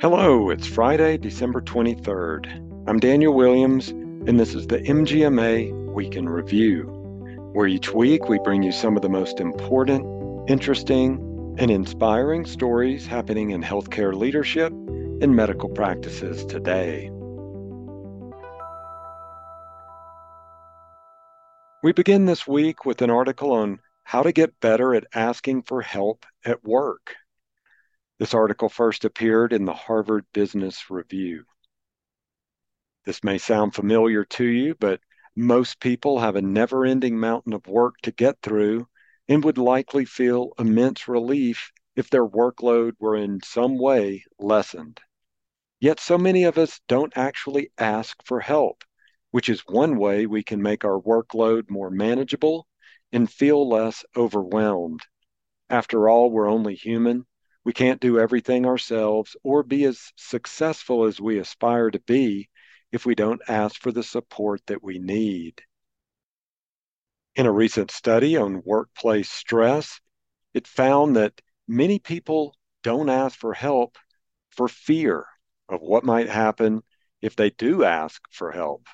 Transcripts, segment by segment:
Hello, it's Friday, December 23rd. I'm Daniel Williams, and this is the MGMA Week in Review, where each week we bring you some of the most important, interesting, and inspiring stories happening in healthcare leadership and medical practices today. We begin this week with an article on how to get better at asking for help at work. This article first appeared in the Harvard Business Review. This may sound familiar to you, but most people have a never ending mountain of work to get through and would likely feel immense relief if their workload were in some way lessened. Yet so many of us don't actually ask for help, which is one way we can make our workload more manageable and feel less overwhelmed. After all, we're only human we can't do everything ourselves or be as successful as we aspire to be if we don't ask for the support that we need. In a recent study on workplace stress, it found that many people don't ask for help for fear of what might happen if they do ask for help.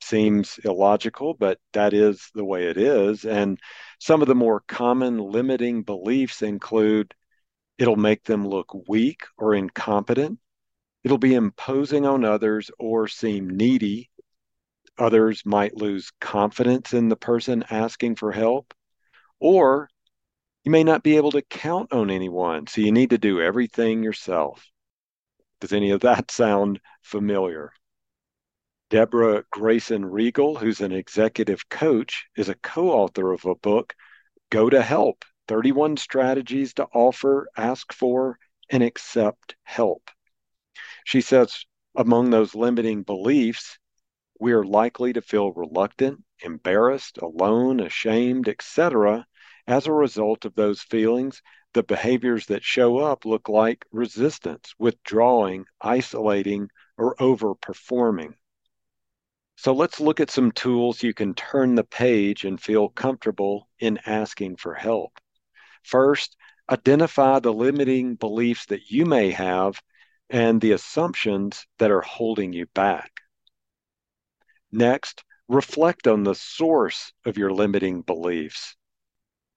Seems illogical, but that is the way it is. And some of the more common limiting beliefs include It'll make them look weak or incompetent. It'll be imposing on others or seem needy. Others might lose confidence in the person asking for help. Or you may not be able to count on anyone, so you need to do everything yourself. Does any of that sound familiar? Deborah Grayson Riegel, who's an executive coach, is a co author of a book, Go to Help 31 strategies to offer, ask for, and accept help. She says among those limiting beliefs, we are likely to feel reluctant, embarrassed, alone, ashamed, etc. As a result of those feelings, the behaviors that show up look like resistance, withdrawing, isolating, or overperforming. So let's look at some tools you can turn the page and feel comfortable in asking for help. First, identify the limiting beliefs that you may have and the assumptions that are holding you back. Next, reflect on the source of your limiting beliefs.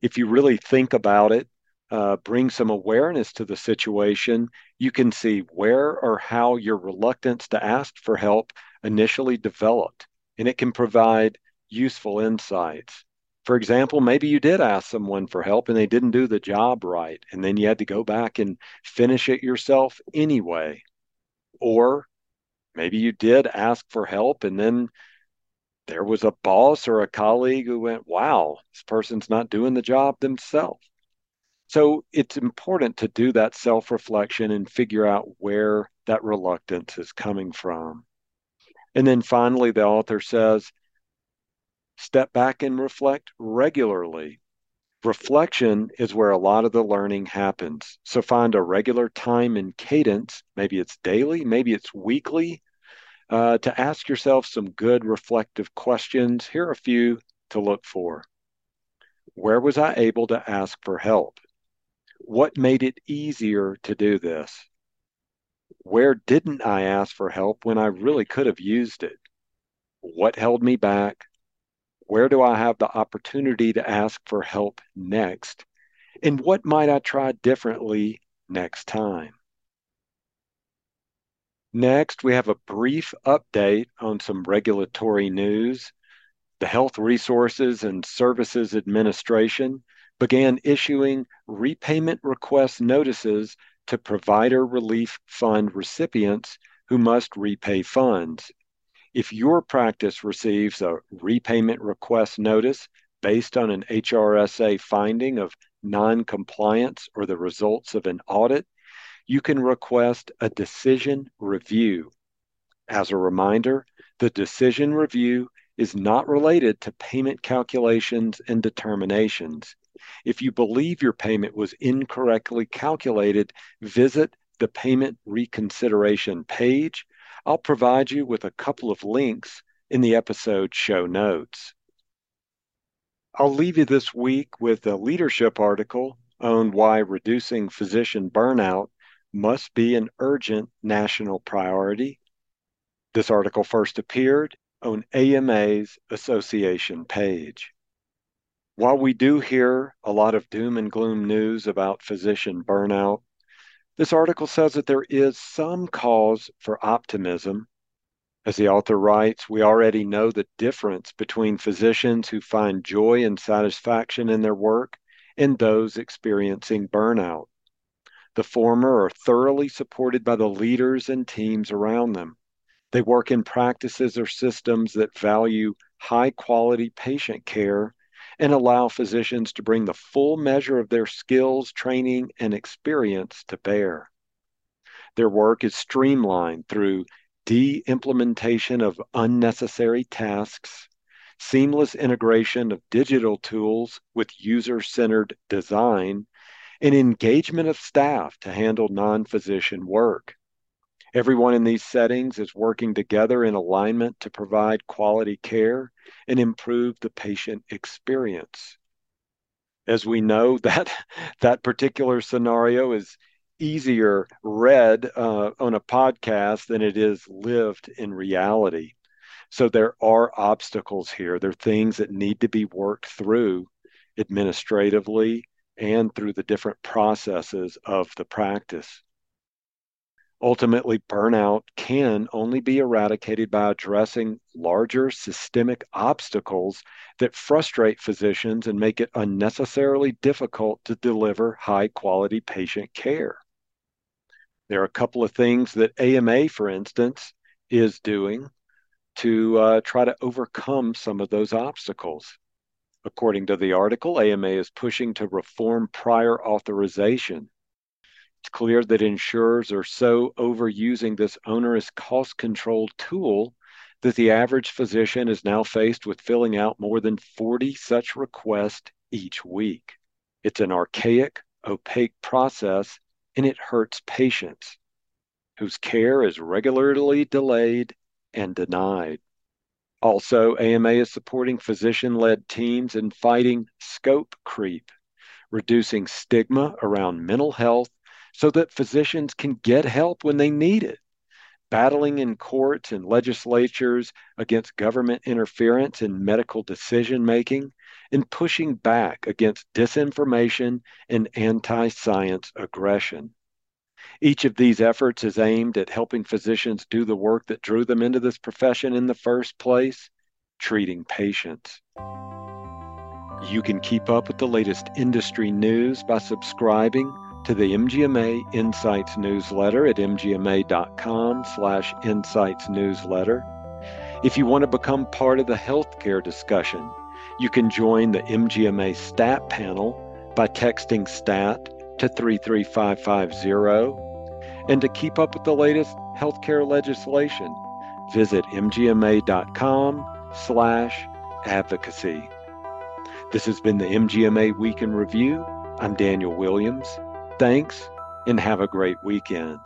If you really think about it, uh, bring some awareness to the situation, you can see where or how your reluctance to ask for help initially developed, and it can provide useful insights. For example, maybe you did ask someone for help and they didn't do the job right, and then you had to go back and finish it yourself anyway. Or maybe you did ask for help and then there was a boss or a colleague who went, wow, this person's not doing the job themselves. So it's important to do that self reflection and figure out where that reluctance is coming from. And then finally, the author says, step back and reflect regularly. Reflection is where a lot of the learning happens. So find a regular time and cadence, maybe it's daily, maybe it's weekly, uh, to ask yourself some good reflective questions. Here are a few to look for. Where was I able to ask for help? What made it easier to do this? Where didn't I ask for help when I really could have used it? What held me back? Where do I have the opportunity to ask for help next? And what might I try differently next time? Next, we have a brief update on some regulatory news. The Health Resources and Services Administration began issuing repayment request notices to Provider Relief Fund recipients who must repay funds. If your practice receives a repayment request notice based on an HRSA finding of non-compliance or the results of an audit, you can request a decision review. As a reminder, the decision review is not related to payment calculations and determinations. If you believe your payment was incorrectly calculated, visit the payment reconsideration page I'll provide you with a couple of links in the episode show notes. I'll leave you this week with a leadership article on why reducing physician burnout must be an urgent national priority. This article first appeared on AMA's association page. While we do hear a lot of doom and gloom news about physician burnout, this article says that there is some cause for optimism. As the author writes, we already know the difference between physicians who find joy and satisfaction in their work and those experiencing burnout. The former are thoroughly supported by the leaders and teams around them. They work in practices or systems that value high quality patient care and allow physicians to bring the full measure of their skills, training, and experience to bear. Their work is streamlined through de implementation of unnecessary tasks, seamless integration of digital tools with user centered design, and engagement of staff to handle non physician work. Everyone in these settings is working together in alignment to provide quality care and improve the patient experience. As we know, that that particular scenario is easier read uh, on a podcast than it is lived in reality. So there are obstacles here. There are things that need to be worked through administratively and through the different processes of the practice. Ultimately, burnout can only be eradicated by addressing larger systemic obstacles that frustrate physicians and make it unnecessarily difficult to deliver high quality patient care. There are a couple of things that AMA, for instance, is doing to uh, try to overcome some of those obstacles. According to the article, AMA is pushing to reform prior authorization it's clear that insurers are so overusing this onerous cost control tool that the average physician is now faced with filling out more than 40 such requests each week. It's an archaic, opaque process, and it hurts patients whose care is regularly delayed and denied. Also, AMA is supporting physician led teams in fighting scope creep, reducing stigma around mental health so that physicians can get help when they need it. Battling in courts and legislatures against government interference in medical decision making, and pushing back against disinformation and anti science aggression. Each of these efforts is aimed at helping physicians do the work that drew them into this profession in the first place treating patients. You can keep up with the latest industry news by subscribing to the MGMA Insights newsletter at mgma.com slash insights newsletter. If you want to become part of the healthcare discussion, you can join the MGMA STAT panel by texting STAT to 33550. And to keep up with the latest healthcare legislation, visit mgma.com slash advocacy. This has been the MGMA Week in Review. I'm Daniel Williams. Thanks and have a great weekend.